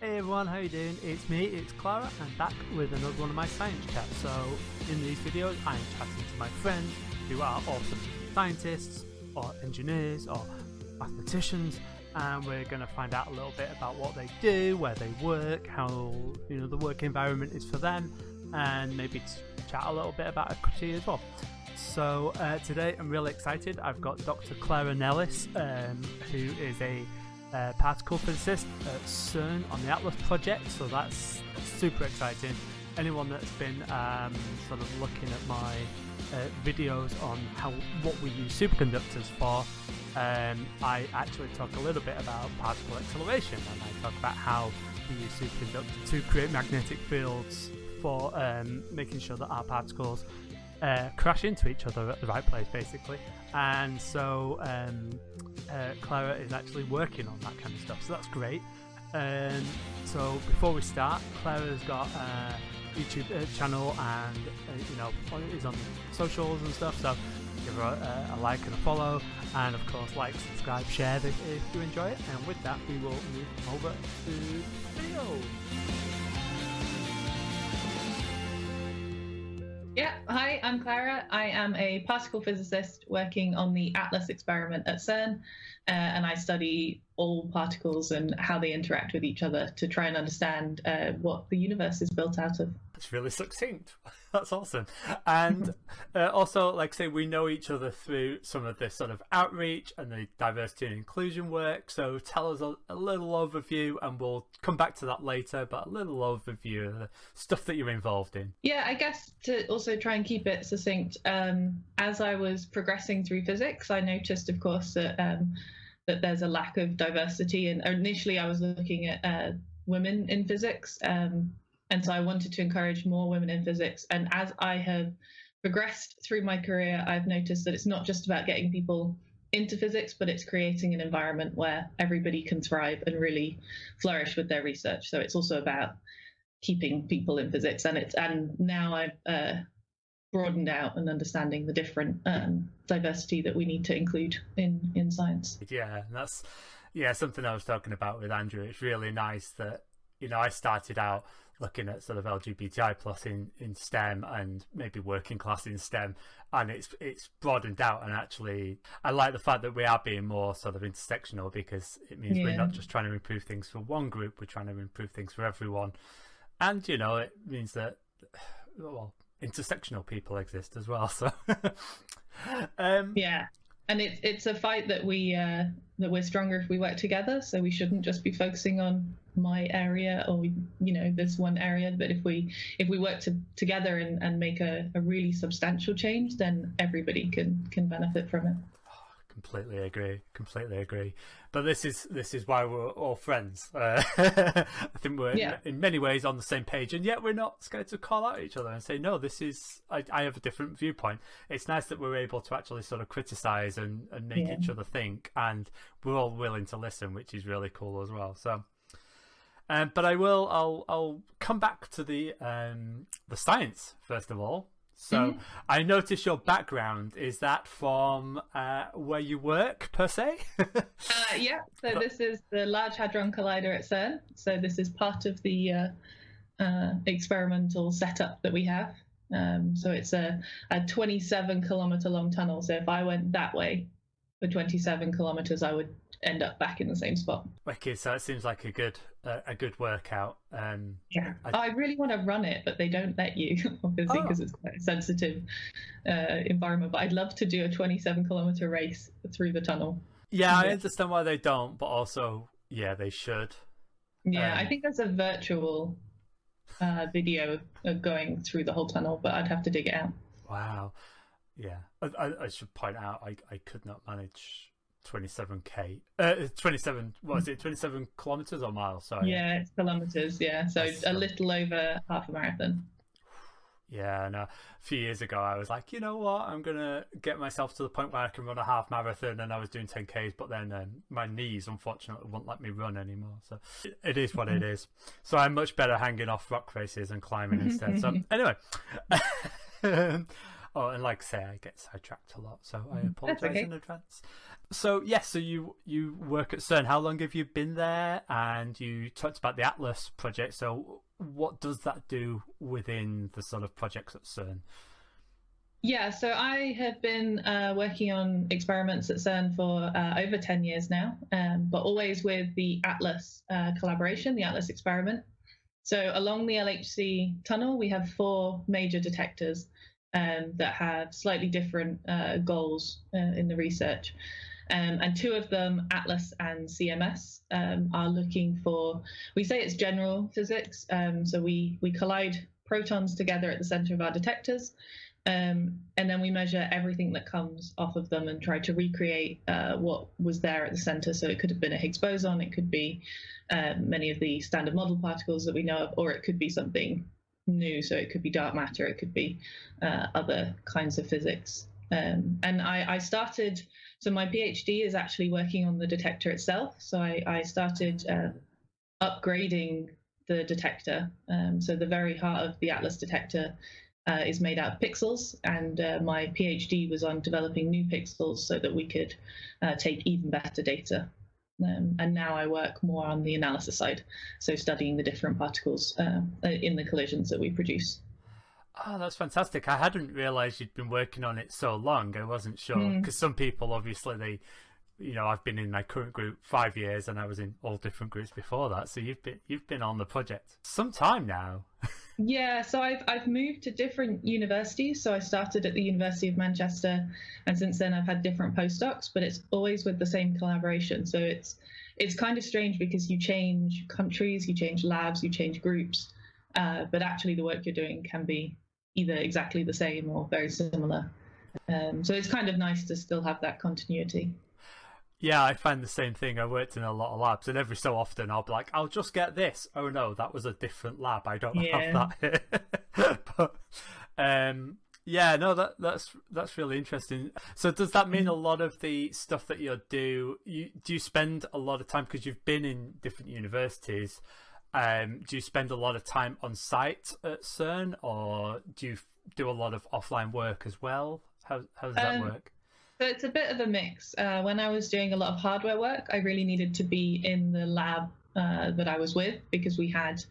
Hey everyone, how you doing? It's me, it's Clara, and back with another one of my science chats. So, in these videos, I'm chatting to my friends who are awesome scientists, or engineers, or mathematicians, and we're going to find out a little bit about what they do, where they work, how you know the work environment is for them, and maybe chat a little bit about equity as well. So uh, today I'm really excited. I've got Dr. Clara Nellist, um, who is a uh, particle physicist at CERN on the Atlas project. So that's super exciting. Anyone that's been um, sort of looking at my uh, videos on how what we use superconductors for, um, I actually talk a little bit about particle acceleration, and I talk about how we use superconductors to create magnetic fields for um, making sure that our particles uh, crash into each other at the right place, basically. And so um, uh, Clara is actually working on that kind of stuff, so that's great. Um, so before we start, Clara's got a YouTube uh, channel and uh, you know is on socials and stuff. So give her a, a, like and a follow, and of course like, subscribe, share if, if you enjoy it. And with that, we will move over to the video. Yeah, hi, I'm Clara. I am a particle physicist working on the ATLAS experiment at CERN, uh, and I study all particles and how they interact with each other to try and understand uh, what the universe is built out of. That's really succinct. That's awesome. And uh, also, like I say, we know each other through some of this sort of outreach and the diversity and inclusion work. So tell us a, a, little overview, and we'll come back to that later, but a little overview of the stuff that you're involved in. Yeah, I guess to also try and keep it succinct, um, as I was progressing through physics, I noticed, of course, that. Um, that there's a lack of diversity, and initially I was looking at uh, women in physics, um, and so I wanted to encourage more women in physics. And as I have progressed through my career, I've noticed that it's not just about getting people into physics, but it's creating an environment where everybody can thrive and really flourish with their research. So it's also about keeping people in physics, and it's and now I've uh, broadened out and understanding the different um, diversity that we need to include in in science. Yeah, that's yeah something I was talking about with Andrew. It's really nice that you know I started out looking at sort of LGBTI plus in, in STEM and maybe working class in STEM, and it's it's broadened out. And actually, I like the fact that we are being more sort of intersectional because it means yeah. we're not just trying to improve things for one group; we're trying to improve things for everyone. And you know, it means that well, intersectional people exist as well. So, um, yeah, and it's it's a fight that we uh, that we're stronger if we work together. So we shouldn't just be focusing on my area or you know this one area, but if we if we work to, together and, and make a, a really substantial change, then everybody can can benefit from it. Completely agree. Completely agree. But this is this is why we're all friends. Uh, I think we're yeah. in, in, many ways on the same page, and yet we're not scared to call out each other and say, "No, this is I, I have a different viewpoint." It's nice that we're able to actually sort of criticize and, and make yeah. each other think, and we're all willing to listen, which is really cool as well. So. Um, but I will. I'll. I'll come back to the um, the science first of all. So mm-hmm. I notice your background is that from uh, where you work per se? uh, yeah. So this is the Large Hadron Collider at CERN. So this is part of the uh, uh experimental setup that we have. Um, so it's a, a 27 kilometer long tunnel. So if I went that way for 27 kilometers, I would end up back in the same spot. Okay, so it seems like a good uh, a good workout. Um, yeah, I... I, really want to run it, but they don't let you, obviously, because oh. it's quite a sensitive uh, environment. But I'd love to do a 27 kilometer race through the tunnel. Yeah, I understand why they don't, but also, yeah, they should. Yeah, um, I think there's a virtual uh, video of going through the whole tunnel, but I'd have to dig it out. Wow. Yeah, I, I should point out I, I could not manage 27k uh 27 what is it 27 kilometers or miles? Sorry. Yeah it's kilometers yeah. So That's a little over half a marathon. Yeah and a few years ago i was like you know what? I'm gonna get myself to the point where i can run a half marathon and i was doing 10ks but then um, my knees unfortunately won't let me run anymore. So it is what it is. So i'm much better hanging off rock faces and climbing instead. So anyway. Oh, and like I say, I get sidetracked a lot, so I apologize okay. in advance. So yes, so you you work at CERN. How long have you been there? And you talked about the Atlas project. So what does that do within the sort of projects at CERN? Yeah, so I have been uh, working on experiments at CERN for uh, over 10 years now, um, but always with the ATLAS uh, collaboration, the ATLAS experiment. So along the LHC tunnel, we have four major detectors um, that have slightly different uh, goals uh, in the research. Um, and two of them, Atlas and CMS, um, are looking for. We say it's general physics, um, so we we collide protons together at the center of our detectors, um, and then we measure everything that comes off of them and try to recreate uh, what was there at the center. So it could have been a Higgs boson, it could be uh, many of the standard model particles that we know of, or it could be something new. So it could be dark matter, it could be uh, other kinds of physics. Um, and I, I, started, so my PhD is actually working on the detector itself. So I, I started uh, upgrading the detector. Um, so the very heart of the Atlas detector uh, is made out of pixels, and uh, my PhD was on developing new pixels so that we could uh, take even better data. Um, and now I work more on the analysis side, so studying the different particles uh, in the collisions that we produce. Oh, that's fantastic! I hadn't realised you'd been working on it so long. I wasn't sure because mm. some people, obviously, they you know, I've been in my current group five years, and I was in all different groups before that. So you've been you've been on the project some time now. yeah, so I've I've moved to different universities. So I started at the University of Manchester, and since then I've had different postdocs, but it's always with the same collaboration. So it's it's kind of strange because you change countries, you change labs, you change groups, uh, but actually the work you're doing can be either exactly the same or very similar. Um, so it's kind of nice to still have that continuity. Yeah, I find the same thing. I worked in a lot of labs, and every so often I'll be like, "I'll just get this." Oh no, that was a different lab. I don't yeah. have that. but um, yeah, no, that that's that's really interesting. So does that mean a mm-hmm. lot of the stuff that you do, you do you spend a lot of time because you've been in different universities? Um, do you spend a lot of time on site at CERN, or do you do a lot of offline work as well? How how does that um, work? So it's a bit of a mix. Uh, when I was doing a lot of hardware work, I really needed to be in the lab uh, that I was with because we had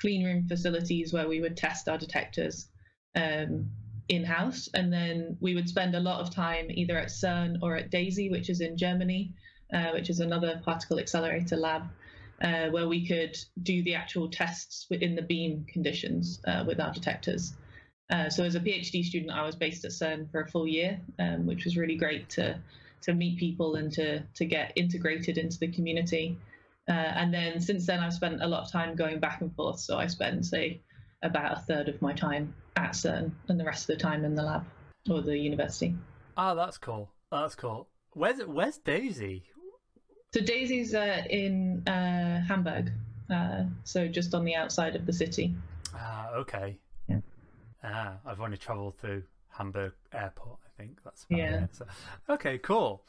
clean room facilities where we would test our detectors um, in house. And then we would spend a lot of time either at CERN or at DESY, which is in Germany, uh, which is another particle accelerator lab. Uh, where we could do the actual tests within the beam conditions uh, with our detectors. Uh, so as a PhD student, I was based at CERN for a full year, um, which was really great to to meet people and to to get integrated into the community. Uh, and then since then, I've spent a lot of time going back and forth. So I spend say about a third of my time at CERN and the rest of the time in the lab or the university. Oh, that's cool. That's cool. Where's Where's DESY? So DESY's uh, in uh, Hamburg, uh, so just on the outside of the city. Ah, okay. Yeah. Ah, I've only travelled through Hamburg Airport. I think that's yeah. So, okay, cool.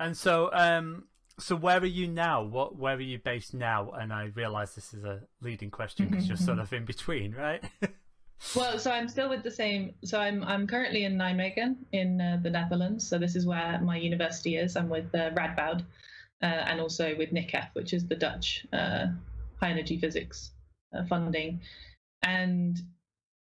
And so, um, so where are you now? What where are you based now? And I realise this is a leading question because you're sort of in between, right? well, so I'm still with the same. So I'm I'm currently in Nijmegen in uh, the Netherlands. So this is where my university is. I'm with uh, Radboud, uh, and also with Nikhef, which is the Dutch uh, high energy physics uh, funding. And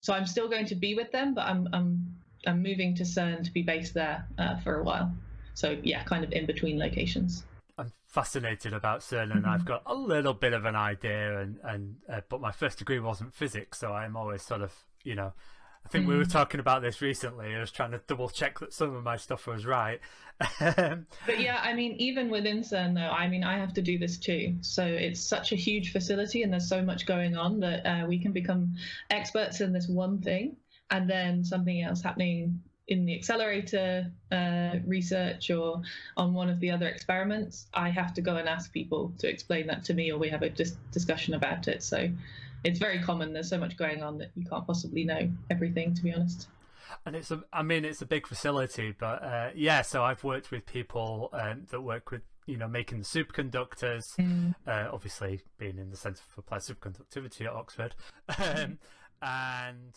so I'm still going to be with them, but I'm I'm I'm moving to CERN to be based there uh, for a while. So yeah, kind of in between locations. I'm fascinated about CERN, and mm-hmm. I've got a little bit of an idea, and and uh, but my first degree wasn't physics, so I'm always sort of you know I think mm. we were mm. talking about this recently. I was trying to double check that some of my stuff was right. but yeah, I mean, even within CERN, though, I mean, I have to do this too. So it's such a huge facility and there's so much going on that uh, we can become experts in this one thing and then something else happening in the accelerator uh, research or on one of the other experiments. I have to go and ask people to explain that to me or we have a dis- discussion about it. So it's very common. There's so much going on that you can't possibly know everything, to be honest. And it's a, I mean, it's a big facility, but uh, yeah. So I've worked with people um, that work with, you know, making the superconductors. Mm. Uh, obviously, being in the Centre for Applied Superconductivity at Oxford, um, and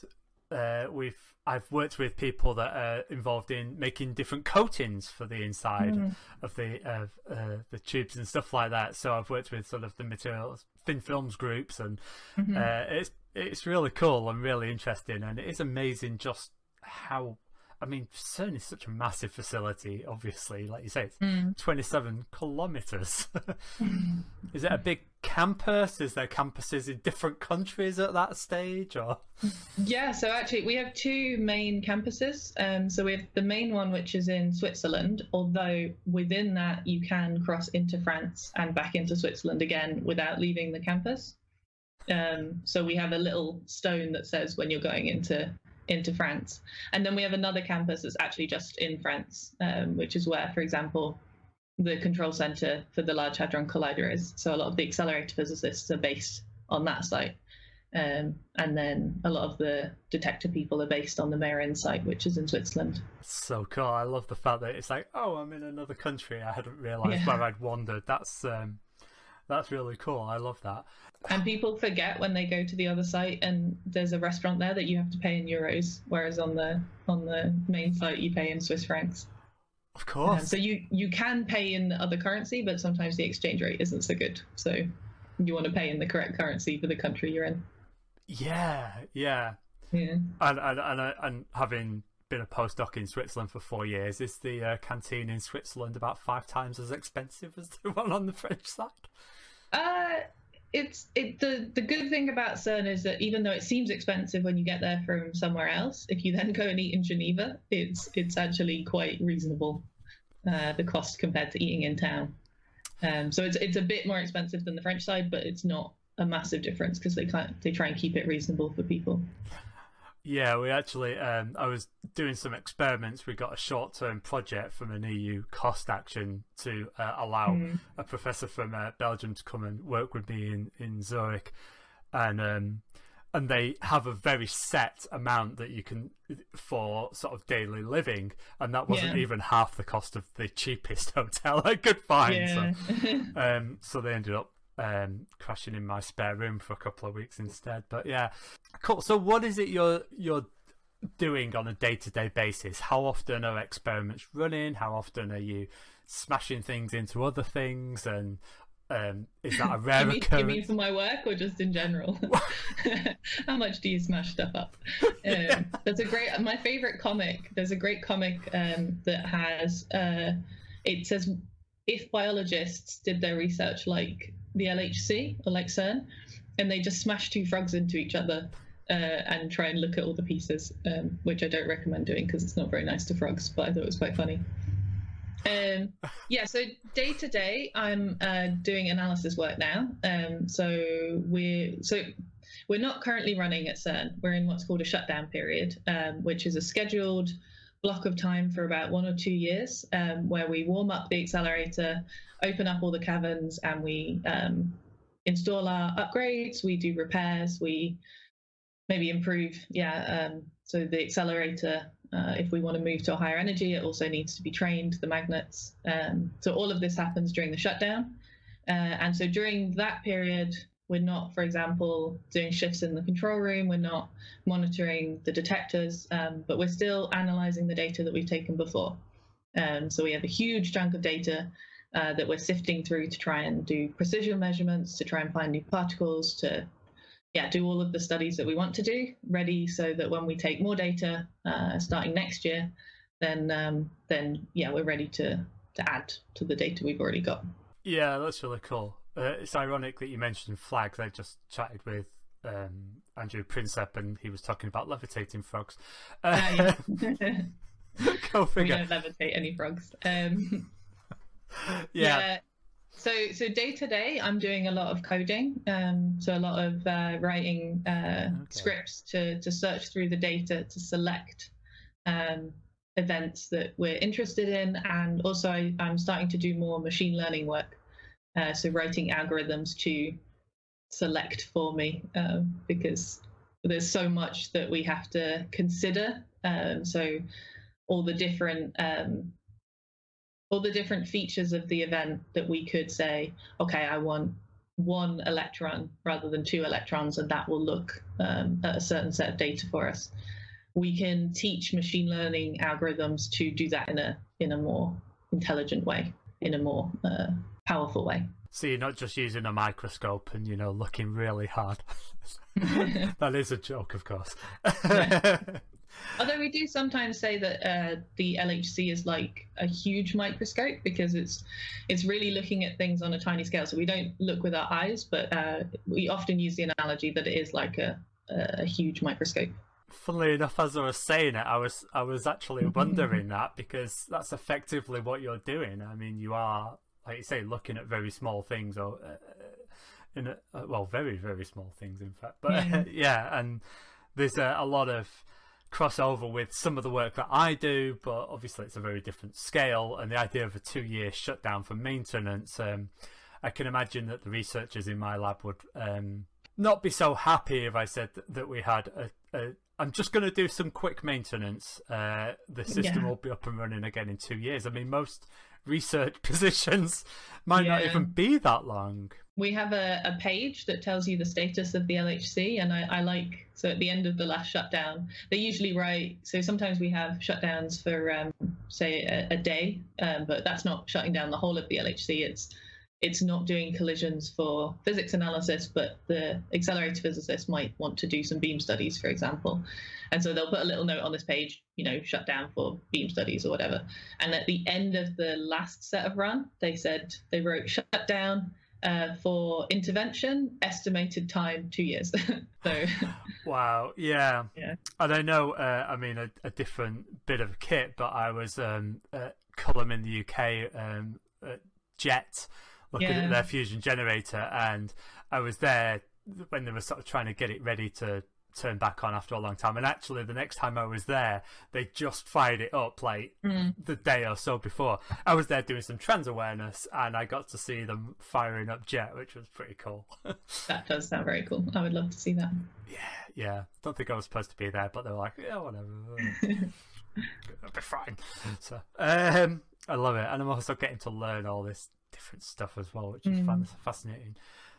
uh, we've I've worked with people that are involved in making different coatings for the inside mm. of the of uh, the tubes and stuff like that. So I've worked with sort of the materials thin films groups, and mm-hmm. uh, it's it's really cool and really interesting, and it is amazing just how I mean, CERN is such a massive facility, obviously. Like you say, it's mm. 27 kilometres. is it a big campus? Is there campuses in different countries at that stage? or Yeah, so actually, we have two main campuses. Um, so we have the main one, which is in Switzerland, although within that, you can cross into France and back into Switzerland again without leaving the campus. Um, so we have a little stone that says when you're going into into France. And then we have another campus that's actually just in France, um, which is where, for example, the control center for the Large Hadron Collider is. So a lot of the accelerator physicists are based on that site. Um, and then a lot of the detector people are based on the Meyrin site, which is in Switzerland. So cool! I love the fact that it's like, oh, I'm in another country. I hadn't realised yeah. where I'd wandered. That's um, that's really cool. I love that. And people forget when they go to the other site and there's a restaurant there that you have to pay in euros, whereas on the on the main site you pay in Swiss francs. Of course. Um, so you you can pay in other currency, but sometimes the exchange rate isn't so good. So you want to pay in the correct currency for the country you're in. Yeah, yeah, yeah. And and and, and having been a postdoc in Switzerland for four years, is the uh, canteen in Switzerland about five times as expensive as the one on the French side? Uh, it's it the the good thing about CERN is that even though it seems expensive when you get there from somewhere else, if you then go and eat in Geneva, it's it's actually quite reasonable. Uh, the cost compared to eating in town. Um, so it's it's a bit more expensive than the French side, but it's not a massive difference because they kind they try and keep it reasonable for people. Yeah, we actually, um, I was doing some experiments. We got a short term project from an EU cost action to uh, allow mm. a professor from uh, Belgium to come and work with me in, in Zurich. And, um, and they have a very set amount that you can for sort of daily living, and that wasn't yeah. even half the cost of the cheapest hotel I could find. Yeah. So, um, so they ended up um, crashing in my spare room for a couple of weeks instead. But yeah, cool. So what is it you're you're doing on a day to day basis? How often are experiments running? How often are you smashing things into other things? And um, is that a rare you, mean, occurrence? you mean for my work or just in general? How much do you smash stuff up? Um, yeah. There's a great, my favorite comic. There's a great comic um, that has. Uh, it says if biologists did their research like the LHC or like CERN, and they just smash two frogs into each other uh, and try and look at all the pieces, um, which I don't recommend doing because it's not very nice to frogs. But I thought it was quite funny. Um, yeah, so day to day, I'm uh, doing analysis work now. Um, so we're so we're not currently running at CERN. We're in what's called a shutdown period, um, which is a scheduled block of time for about one or two years, um, where we warm up the accelerator, open up all the caverns, and we um, install our upgrades. We do repairs. We maybe improve. Yeah. Um, so the accelerator, uh, if we want to move to a higher energy, it also needs to be trained. The magnets. Um, so all of this happens during the shutdown. Uh, and so during that period, we're not, for example, doing shifts in the control room. We're not monitoring the detectors, um, but we're still analyzing the data that we've taken before. Um, so we have a huge chunk of data uh, that we're sifting through to try and do precision measurements, to try and find new particles, to yeah, do all of the studies that we want to do, ready so that when we take more data uh, starting next year, then um, then yeah, we're ready to to add to the data we've already got. Yeah, that's really cool. Uh, it's ironic that you mentioned flags. I just chatted with um, Andrew Prinsep, and he was talking about levitating frogs. Uh, go figure. We don't levitate any frogs. Um, yeah. yeah. So, so day to day, I'm doing a lot of coding. Um, so a lot of uh, writing uh, okay. scripts to to search through the data to select um, events that we're interested in, and also I, I'm starting to do more machine learning work. Uh, so writing algorithms to select for me um, because there's so much that we have to consider. Um, so all the different um, all the different features of the event that we could say, okay, I want one electron rather than two electrons, and that will look um, at a certain set of data for us. We can teach machine learning algorithms to do that in a in a more intelligent way, in a more uh, powerful way. So you're not just using a microscope and you know looking really hard. that is a joke, of course. Although we do sometimes say that uh, the LHC is like a huge microscope because it's it's really looking at things on a tiny scale. So we don't look with our eyes, but uh, we often use the analogy that it is like a, a huge microscope. Funnily enough, as I was saying it, I was I was actually wondering that because that's effectively what you're doing. I mean, you are like you say, looking at very small things or uh, in a, uh, well, very very small things, in fact. But yeah, yeah and there's a, a lot of crossover with some of the work that I do, but obviously it's a very different scale. And the idea of a two year shutdown for maintenance, um, I can imagine that the researchers in my lab would um, not be so happy if I said that we had a. a I'm just going to do some quick maintenance. Uh, the system yeah. will be up and running again in two years. I mean, most research positions might yeah. not even be that long we have a, a page that tells you the status of the LHC, and I, I, like so at the end of the last shutdown, they usually write. So sometimes we have shutdowns for um, say a, a day, um, but that's not shutting down the whole of the LHC. It's it's not doing collisions for physics analysis, but the accelerator physicist might want to do some beam studies, for example. And so they'll put a little note on this page, you know, shut down for beam studies or whatever. And at the end of the last set of run, they said they wrote shut down uh, for intervention, estimated time two years. so, wow, yeah, yeah. And I know, uh, I mean, a, a, different bit of kit, but I was um, at Culham in the UK um, at Jet looking yeah. at their fusion generator, and I was there when they were sort of trying to get it ready to turn back on after a long time. And actually, the next time I was there, they just fired it up like mm. the day or so before. I was there doing some trans awareness, and I got to see them firing up Jet, which was pretty cool. that does sound very cool. I would love to see that. Yeah, yeah. Don't think I was supposed to be there, but they were like, yeah, whatever. It'll be fine. So, um, I love it, and I'm also getting to learn all this different stuff as well, which is mm. fascinating.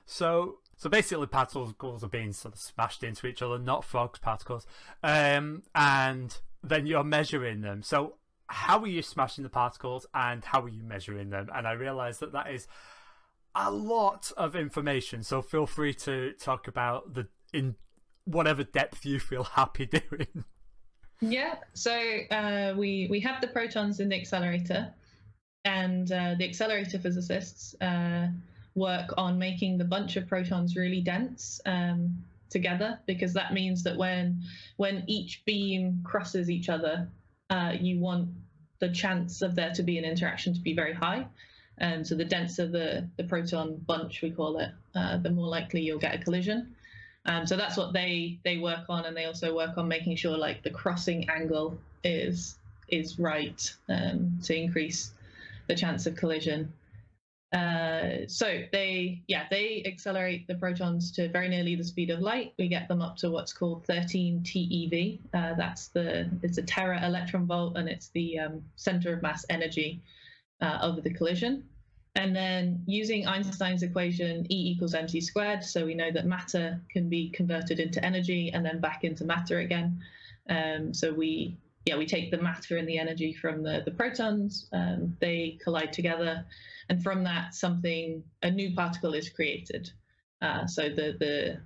So, so basically, particles are being sort of smashed into each other, not frogs particles, um, and then you're measuring them. So, how are you smashing the particles, and how are you measuring them? And I realise that that is a lot of information. So, feel free to talk about the in whatever depth you feel happy doing. Yeah. So uh, we we have the protons in the accelerator, and uh, the accelerator physicists. Uh, work on making the bunch of protons really dense um, together because that means that when when each beam crosses each other, uh, you want the chance of there to be an interaction to be very high. And um, so the denser the, the proton bunch, we call it, uh, the more likely you'll get a collision. Um, so that's what they they work on, and they also work on making sure like the crossing angle is is right um, to increase the chance of collision. Uh, so they, yeah, they accelerate the protons to very nearly the speed of light. We get them up to what's called 13 TeV. Uh, that's the it's a tera electron volt, and it's the um, center of mass energy uh, of the collision. And then using Einstein's equation, E equals mc squared, so we know that matter can be converted into energy and then back into matter again. Um, so we, yeah, we take the matter and the energy from the the protons. Um, they collide together and from that something a new particle is created. Uh, so the the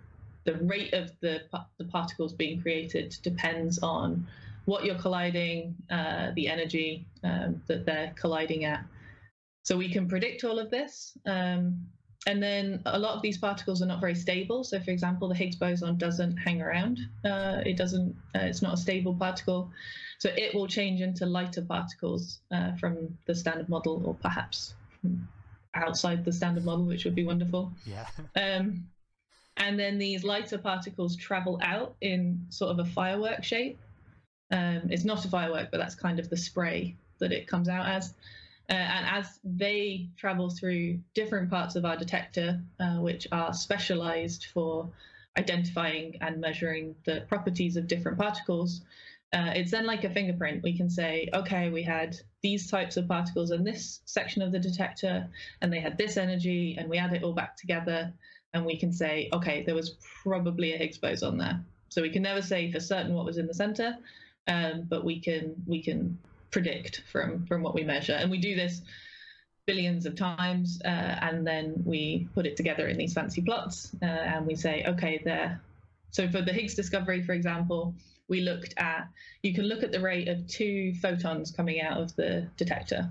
the rate of the the particles being created depends on what you're colliding, uh, the energy um, that they're colliding at. So we can predict all of this. Um, and then a lot of these particles are not very stable. So, for example, the Higgs boson doesn't hang around. Uh, it doesn't. Uh, it's not a stable particle. So it will change into lighter particles uh, from the standard model, or perhaps outside the standard model, which would be wonderful. Yeah. Um, and then these lighter particles travel out in sort of a firework shape. Um, it's not a firework, but that's kind of the spray that it comes out as. Uh, and as they travel through different parts of our detector, uh, which are specialized for identifying and measuring the properties of different particles, uh, it's then like a fingerprint. We can say, okay, we had these types of particles in this section of the detector, and they had this energy, and we add it all back together, and we can say, okay, there was probably a Higgs boson there. So we can never say for certain what was in the center, um, but we can we can predict from from what we measure, and we do this billions of times, uh, and then we put it together in these fancy plots, uh, and we say, okay, there. So for the Higgs discovery, for example, we looked at you can look at the rate of two photons coming out of the detector,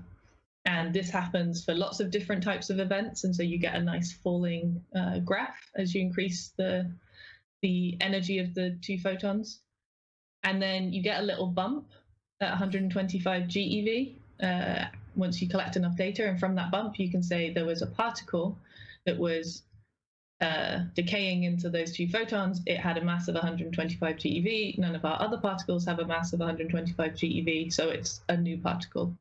and this happens for lots of different types of events, and so you get a nice falling uh, graph as you increase the the energy of the two photons, and then you get a little bump at 125 GeV uh, once you collect enough data. And from that bump, you can say there was a particle that was uh, decaying into those two photons. It had a mass of 125 GeV. None of our other particles have a mass of 125 GeV, so it's a new particle.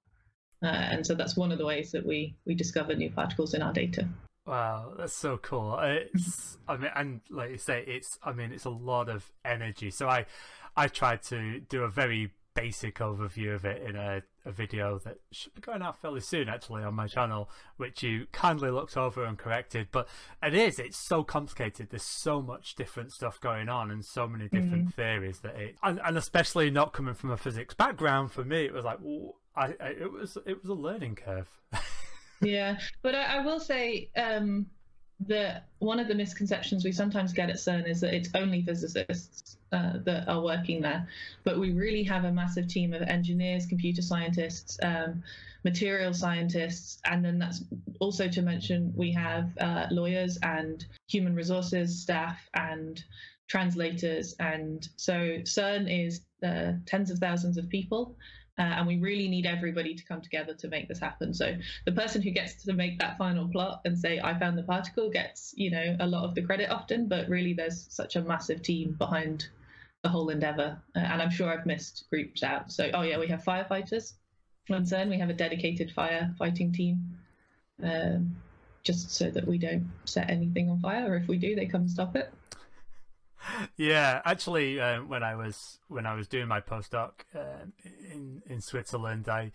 Uh, and so that's one of the ways that we we discover new particles in our data. Wow, that's so cool. It's, I mean, and like you say, it's, I mean, it's a lot of energy. So I, I tried to do a very basic overview of it in a, a video that should be going out fairly soon, actually, on my channel, which you kindly looked over and corrected. But it is, it's so complicated. There's so much different stuff going on and so many different mm-hmm. theories that it, and, and especially not coming from a physics background for me, it was like, I, I, it was, it was a learning curve. yeah, but I, I will say um, one of the misconceptions we sometimes get at CERN is that it's only physicists uh, that are working there, but we really have a massive team of engineers, computer scientists, um, material scientists, and then that's also to mention we have uh, lawyers and human resources staff and translators, and so CERN is uh, tens of thousands of people. Uh, and we really need everybody to come together to make this happen. So the person who gets to make that final plot and say, I found the particle gets, you know, a lot of the credit often, but really there's such a massive team behind the whole endeavor. Uh, and I'm sure I've missed groups out. So, oh yeah, we have firefighters on CERN. We have a dedicated firefighting team. Um, just so that we don't set anything on fire, or if we do, they come and stop it yeah, actually, uh, when I was when I was doing my postdoc uh, in in Switzerland, I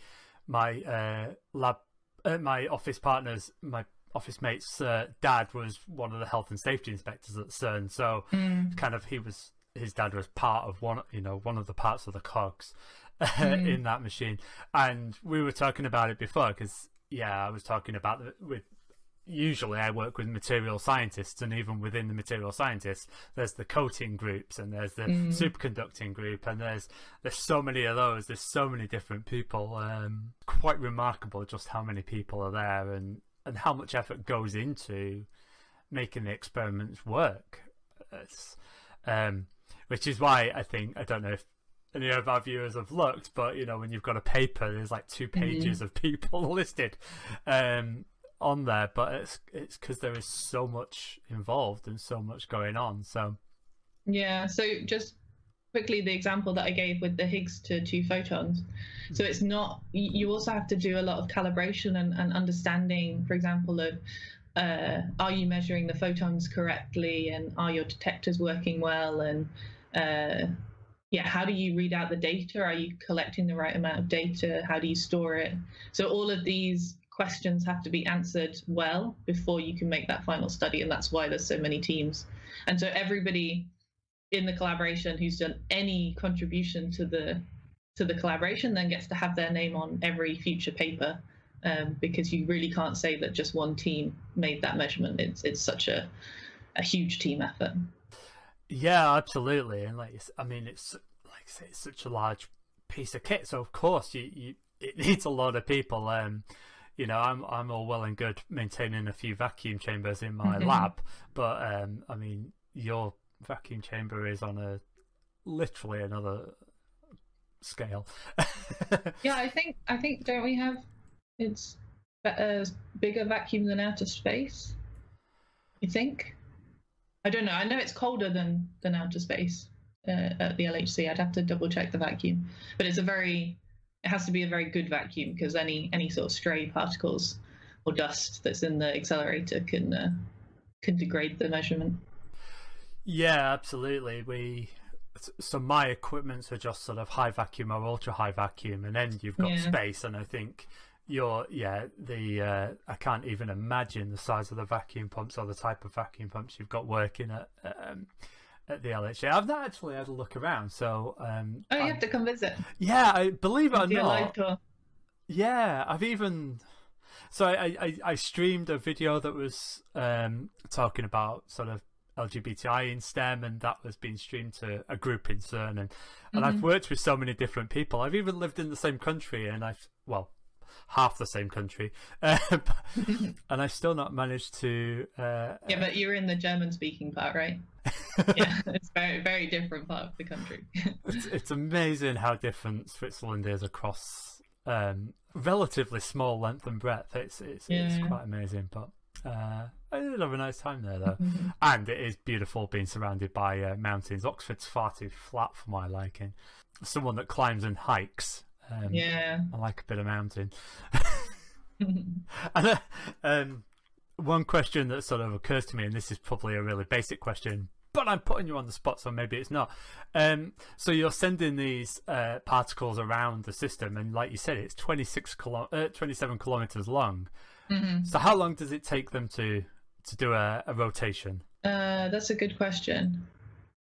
my uh, lab uh, my office partners my office mate's uh, dad was one of the health and safety inspectors at CERN, so mm. kind of he was his dad was part of one you know one of the parts of the cogs mm. in that machine, and we were talking about it before because yeah, I was talking about the, with usually I work with material scientists, and even within the material scientists, there's the coating groups, and there's the mm. superconducting group, and there's there's so many of those. There's so many different people. Um, quite remarkable just how many people are there, and and how much effort goes into making the experiments work. Um, which is why I think I don't know if any of our viewers have looked, but you know when you've got a paper, there's like two mm-hmm. pages mm. of people listed. Um, on there, but it's it's because there is so much involved and so much going on. So yeah, so just quickly the example that I gave with the Higgs to two photons. So it's not you also have to do a lot of calibration and, and understanding, for example, of uh, are you measuring the photons correctly and are your detectors working well and uh, yeah, how do you read out the data? Are you collecting the right amount of data? How do you store it? So all of these questions have to be answered well before you can make that final study and that's why there's so many teams. And so everybody in the collaboration who's done any contribution to the to the collaboration then gets to have their name on every future paper um, because you really can't say that just one team made that measurement. It's it's such a a huge team effort. Yeah absolutely. And like i mean it's like I say, it's such a large piece of kit. So of course you, you it needs a lot of people. Um you know, I'm I'm all well and good maintaining a few vacuum chambers in my mm-hmm. lab, but um, I mean, your vacuum chamber is on a literally another scale. yeah, I think I think don't we have it's a bigger vacuum than outer space? You think? I don't know. I know it's colder than than outer space uh, at the LHC. I'd have to double check the vacuum, but it's a very it has to be a very good vacuum because any any sort of stray particles or dust that's in the accelerator can uh, can degrade the measurement. Yeah, absolutely. We so my equipments are just sort of high vacuum or ultra high vacuum, and then you've got Yeah. space. And I think you're yeah the uh, I can't even imagine the size of the vacuum pumps or the type of vacuum pumps you've got working at um, at the LHA. I've not actually had a look around, so um, Oh, you I- have to come visit. yeah, I believe it or Do a live not. Yeah, I've even so I, I, I streamed a video that was um, talking about sort of LGBTI in STEM, and that was being streamed to a group in CERN, and and I've Mhm. worked with so many different people. I've even lived in the same country, and I've well half the same country, uh, and I've still not managed to. Uh, Yeah, but you're in the German speaking part, right? Yeah, it's very, very different part of the country. it's, it's amazing how different Switzerland is across um, relatively small length and breadth. It's it's, it's quite amazing, but uh, I did have a nice time there though, Mhm. and it is beautiful being surrounded by uh, mountains. Oxford's far too flat for my liking. Someone that climbs and hikes, um, yeah. I like a bit of mountain. And uh, um, one question that sort of occurs to me, and this is probably a really basic question, but I'm putting you on the spot, so maybe it's not. Um, so you're sending these uh, particles around the system, and like you said, it's 26 kilo- uh, 27 kilometers long. Mhm. So how long does it take them to to do a, a rotation? Uh, that's a good question.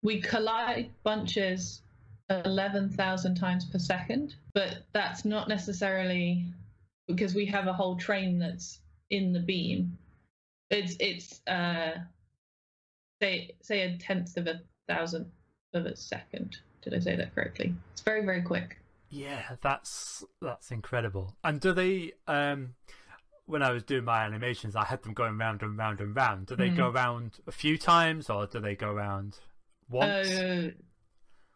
We collide bunches 11,000 times per second, but that's not necessarily because we have a whole train that's in the beam. It's it's uh, say say a tenth of a thousandth of a second. Did I say that correctly? It's very very quick. Yeah, that's that's incredible. And do they? Um, when I was doing my animations, I had them going round and round and round. Do they go around a few times, or do they go around once? Uh,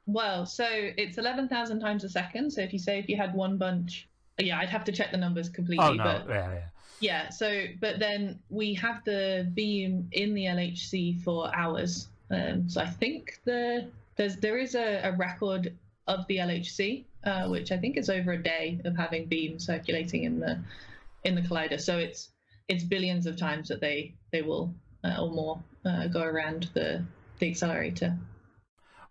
well, so it's 11,000 times a second. So if you say if you had one bunch, yeah, I'd have to check the numbers completely. oh no, But yeah, yeah. Yeah, so but then we have the beam in the LHC for hours. Um, so I think the there's there is a, a record of the LHC, uh, which I think is over a day of having beam circulating in the in the collider. So it's it's billions of times that they they will uh, or more uh, go around the the accelerator.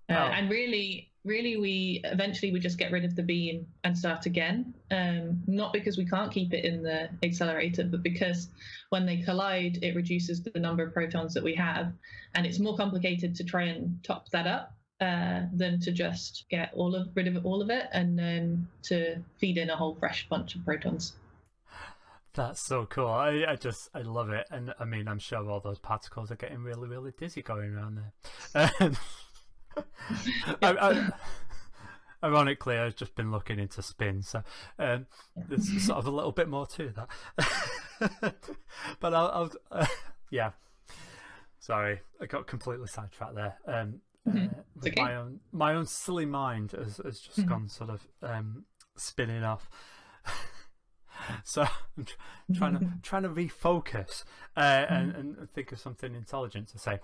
Uh, Wow. and really, really, we eventually we just get rid of the beam and start again. Um, not because we can't keep it in the accelerator, but because when they collide, it reduces the number of protons that we have, and it's more complicated to try and top that up uh, than to just get all of rid of all of it and then to feed in a whole fresh bunch of protons. That's so cool. I, I just I love it, and I mean I'm sure all those particles are getting really really dizzy going around there. Um, I, I, ironically, I've just been looking into spin, so um, there's sort of a little bit more to that. but I'll, I'll uh, yeah. Sorry, I got completely sidetracked there. Um, Mhm. uh, okay. my own my own silly mind has, has just Mhm. gone sort of um, spinning off. so I'm tr- trying to trying to refocus uh, and, and think of something intelligent to say.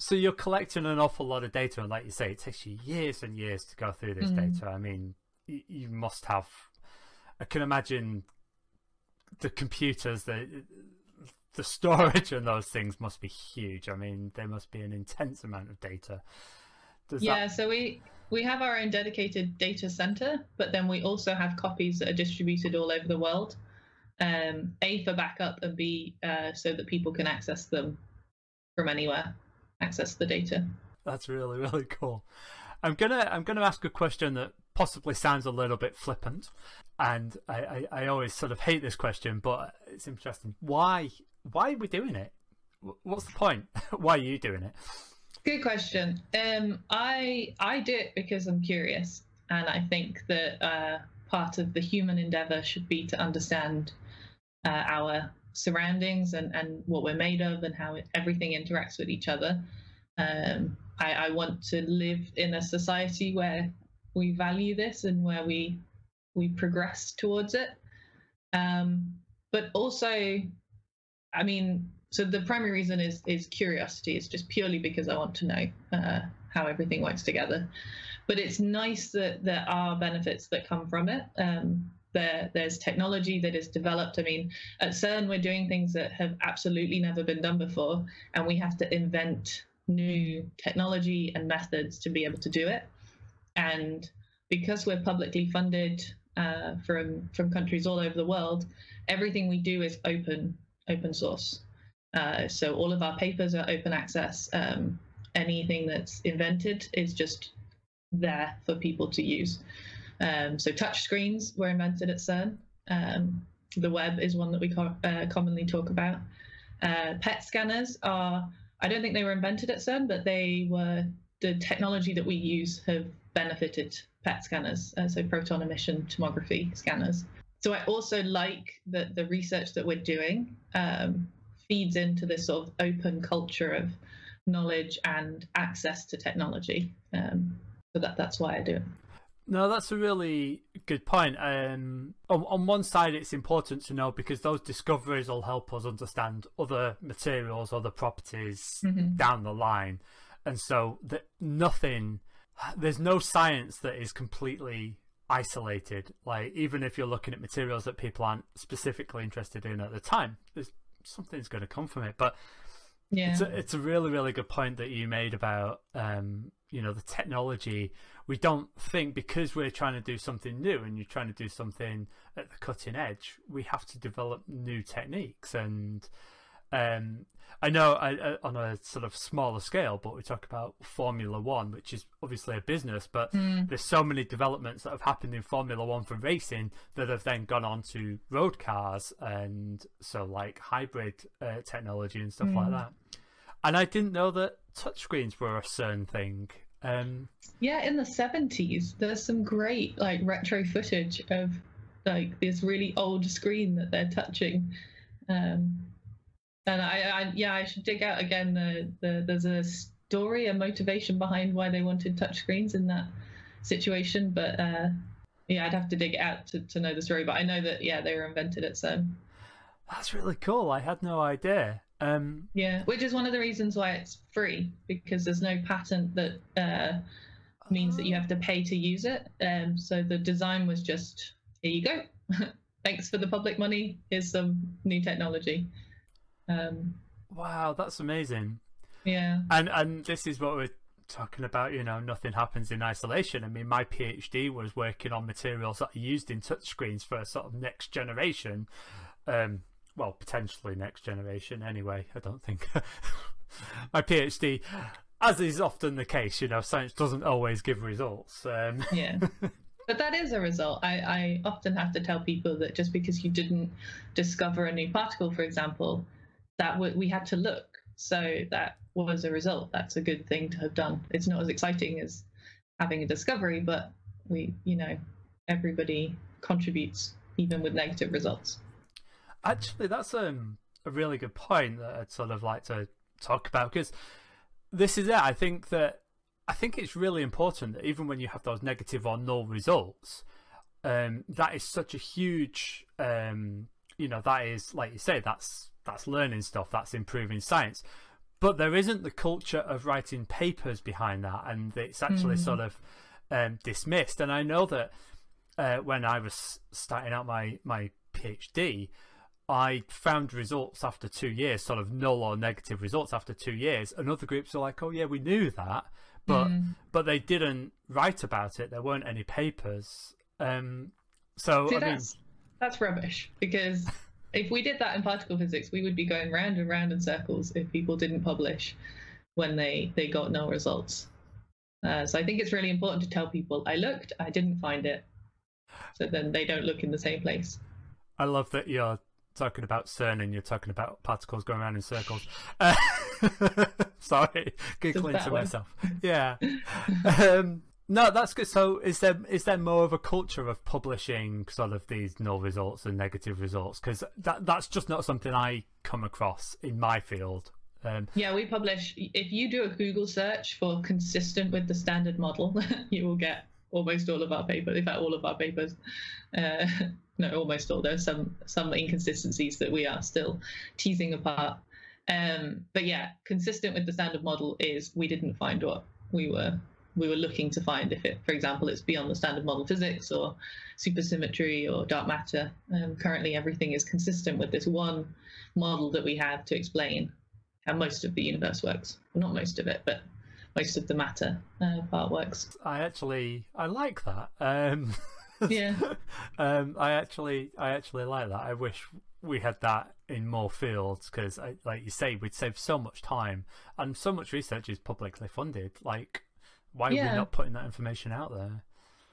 So you're collecting an awful lot of data, and like you say, it takes you years and years to go through this Mm. data. I mean, y- you must have. I can imagine the computers, the the storage and those things must be huge. I mean, there must be an intense amount of data. Does Yeah, that so we we have our own dedicated data center, but then we also have copies that are distributed all over the world. Um, a for backup, and B uh, so that people can access them from anywhere, access the data. That's really really cool. I'm gonna I'm gonna ask a question that possibly sounds a little bit flippant, and I, I, I always sort of hate this question, but it's interesting. Why why are we doing it? What's the point? why are you doing it? Good question. Um, I I do it because I'm curious, and I think that uh, part of the human endeavor should be to understand uh, our surroundings and, and what we're made of and how everything interacts with each other. Um, I, I want to live in a society where we value this and where we we progress towards it. Um, but also, I mean, so the primary reason is is curiosity. It's just purely because I want to know uh, how everything works together. But it's nice that there are benefits that come from it. Um, there, there's technology that is developed. I mean, at CERN, we're doing things that have absolutely never been done before, and we have to invent new technology and methods to be able to do it. And because we're publicly funded uh, from from countries all over the world, everything we do is open open source. Uh, so all of our papers are open access. Um, anything that's invented is just there for people to use. Um, so touch screens were invented at CERN. Um, the web is one that we co- uh, commonly talk about. Uh, PET scanners are, I don't think they were invented at CERN, but they were the technology that we use have benefited PET scanners, uh, so proton emission tomography scanners. So I also like that the research that we're doing um, feeds into this sort of open culture of knowledge and access to technology. Um, so that that's why I do it. No, that's a really good point. Um, on, on one side, it's important to know because those discoveries will help us understand other materials, other properties mm-hmm. down the line, and so that nothing, there's no science that is completely isolated. Like even if you're looking at materials that people aren't specifically interested in at the time, there's something's going to come from it. But yeah, it's a, it's a really really good point that you made about um, you know the technology. We don't think because we're trying to do something new and you're trying to do something at the cutting edge, we have to develop new techniques and um, I know I, I, on a sort of smaller scale, but we talk about Formula One, which is obviously a business, but mm. there's so many developments that have happened in Formula One for racing that have then gone on to road cars and so like hybrid uh, technology and stuff mm. like hmm. that. And I didn't know that touchscreens were a certain thing. Um, yeah, in the 70s, there's some great like retro footage of like this really old screen that they're touching. Um, and I, I, yeah, I should dig out again. The, the there's a story, a motivation behind why they wanted touchscreens in that situation, but uh, yeah, I'd have to dig it out to, to know the story. But I know that yeah, they were invented at CERN. That's really cool. I had no idea. Um, yeah, which is one of the reasons why it's free because there's no patent that uh, means that you have to pay to use it. Um, so the design was just here you go. Thanks for the public money. Here's some new technology. Um, wow, that's amazing. Yeah. And and this is what we're talking about. You know, nothing happens in isolation. I mean, my PhD was working on materials that are used in touchscreens for a sort of next generation. Um, well, potentially next generation. Anyway, I don't think my PhD, as is often the case, you know, science doesn't always give results. Um, yeah. But that is a result. I, I often have to tell people that just because you didn't discover a new particle, for example, that we had to look. So that was a result. That's a good thing to have done. It's not as exciting as having a discovery, but we, you know, everybody contributes even with negative results. Actually, that's um, a really good point that I'd sort of like to talk about because this is it. I think that I think it's really important that even when you have those negative or null results, um, that is such a huge, um, you know, that is like you say, that's that's learning stuff, that's improving science. But there isn't the culture of writing papers behind that, and it's actually mm. sort of um, dismissed. And I know that uh, when I was starting out my my PhD, I found results after two years, sort of null or negative results after two years, and other groups are like, "Oh yeah, we knew that," but mm. but they didn't write about it. There weren't any papers. Um, so See, I that's, mean, that's rubbish because if we did that in particle physics, we would be going round and round in circles if people didn't publish when they, they got no results. Uh, so I think it's really important to tell people, I looked, I didn't find it. So then they don't look in the same place. I love that you're talking about CERN and you're talking about particles going around in circles. Uh, sorry, giggling to myself. Yeah. Um, no, that's good. So, is there is there more of a culture of publishing sort of these null results and negative results? Because that that's just not something I come across in my field. Um, yeah, we publish. If you do a Google search for consistent with the standard model, you will get almost all of our papers. In fact, all of our papers. Uh, no, almost all. There are some some inconsistencies that we are still teasing apart. Um, but yeah, consistent with the standard model is we didn't find what we were we were looking to find if it, for example, it's beyond the standard model physics or supersymmetry or dark matter. Um, currently, everything is consistent with this one model that we have to explain how most of the universe works. Well, not most of it, but most of the matter uh, part works. I actually I like that. Um, yeah. um, I actually I actually like that. I wish we had that in more fields because, like you say, we'd save so much time and so much research is publicly funded. Like, why yeah. are we not putting that information out there?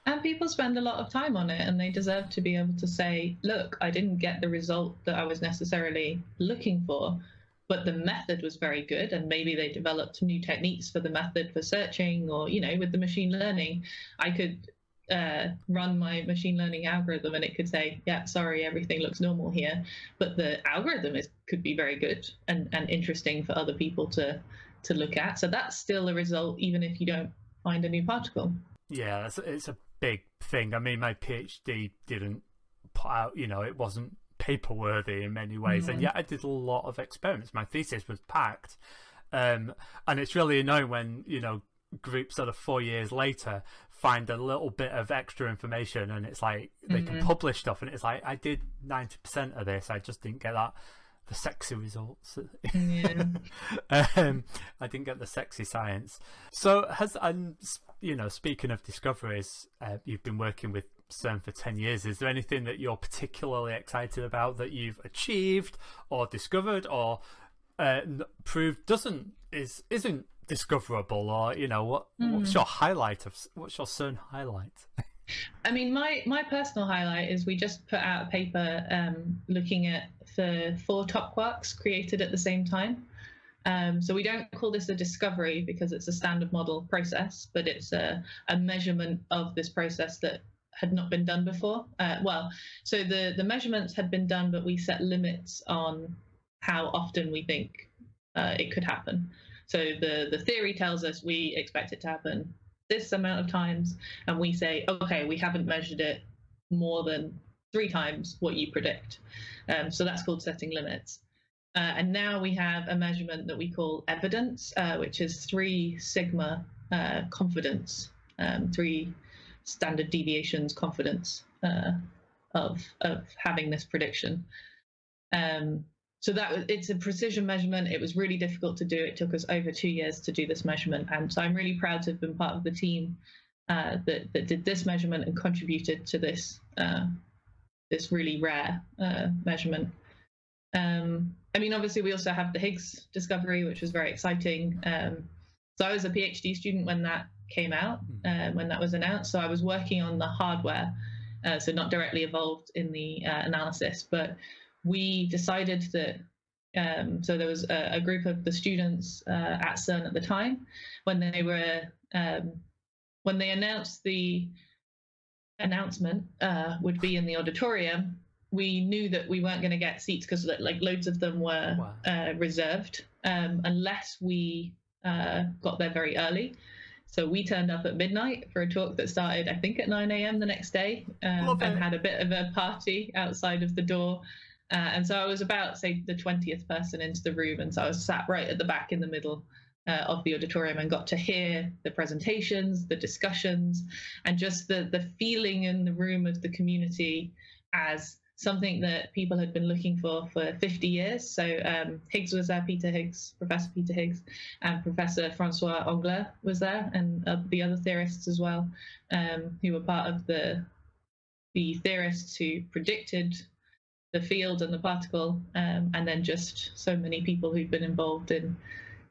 And people spend a lot of time on it, and they deserve to be able to say, "Look, I didn't get the result that I was necessarily looking for." but the method was very good and maybe they developed new techniques for the method for searching or you know with the machine learning i could uh, run my machine learning algorithm and it could say, yeah, sorry, everything looks normal here. But the algorithm is could be very good and, and interesting for other people to to look at. So that's still a result, even if you don't find a new particle. Yeah, it's, it's a big thing. I mean, my PhD didn't put out, you know, it wasn't paper worthy in many ways, mm-hmm. and yet I did a lot of experiments. My thesis was packed. Um, and it's really annoying when you know groups sort of four years later find a little bit of extra information and it's like they mm-hmm. can publish stuff and it's like I did 90% of this I just didn't get that the sexy results yeah. um, I didn't get the sexy science so has and you know speaking of discoveries uh, you've been working with CERN for 10 years is there anything that you're particularly excited about that you've achieved or discovered or uh, proved doesn't is isn't discoverable or you know what mm. what's your highlight of what's your CERN highlight I mean, my my personal highlight is we just put out a paper um, looking at the four top quarks created at the same time. Um, so we don't call this a discovery because it's a standard model process, but it's a, a measurement of this process that had not been done before. Uh, well, so the the measurements had been done, but we set limits on how often we think uh, it could happen. So the, the theory tells us we expect it to happen this amount of times, and we say, okay, we haven't measured it more than three times what you predict. Um, so that's called setting limits. Uh, and now we have a measurement that we call evidence, uh, which is three sigma uh, confidence, um, three standard deviations confidence uh, of of having this prediction. Um, so that it's a precision measurement. It was really difficult to do. It took us over two years to do this measurement, and so I'm really proud to have been part of the team uh, that that did this measurement and contributed to this uh, this really rare uh, measurement. Um, I mean, obviously, we also have the Higgs discovery, which was very exciting. Um, so I was a PhD student when that came out, hmm. uh, when that was announced. So I was working on the hardware, uh, so not directly involved in the uh, analysis, but we decided that um, so there was a, a, group of the students uh, at CERN at the time when they were um, when they announced the announcement uh, would be in the auditorium. We knew that we weren't going to get seats because like loads of them were wow. uh, reserved um, unless we uh, got there very early. So we turned up at midnight for a talk that started, I think, at 9 a.m. the next day, um, and had a bit of a party outside of the door. Uh, and so I was about, say, the 20th person into the room. And so I was sat right at the back in the middle uh, of the auditorium and got to hear the presentations, the discussions, and just the, the feeling in the room of the community as something that people had been looking for for 50 years. So um, Higgs was there, Peter Higgs, Professor Peter Higgs, and Professor Francois Englert was there, and uh, the other theorists as well, um, who were part of the the theorists who predicted the field and the particle, um, and then just so many people who've been involved in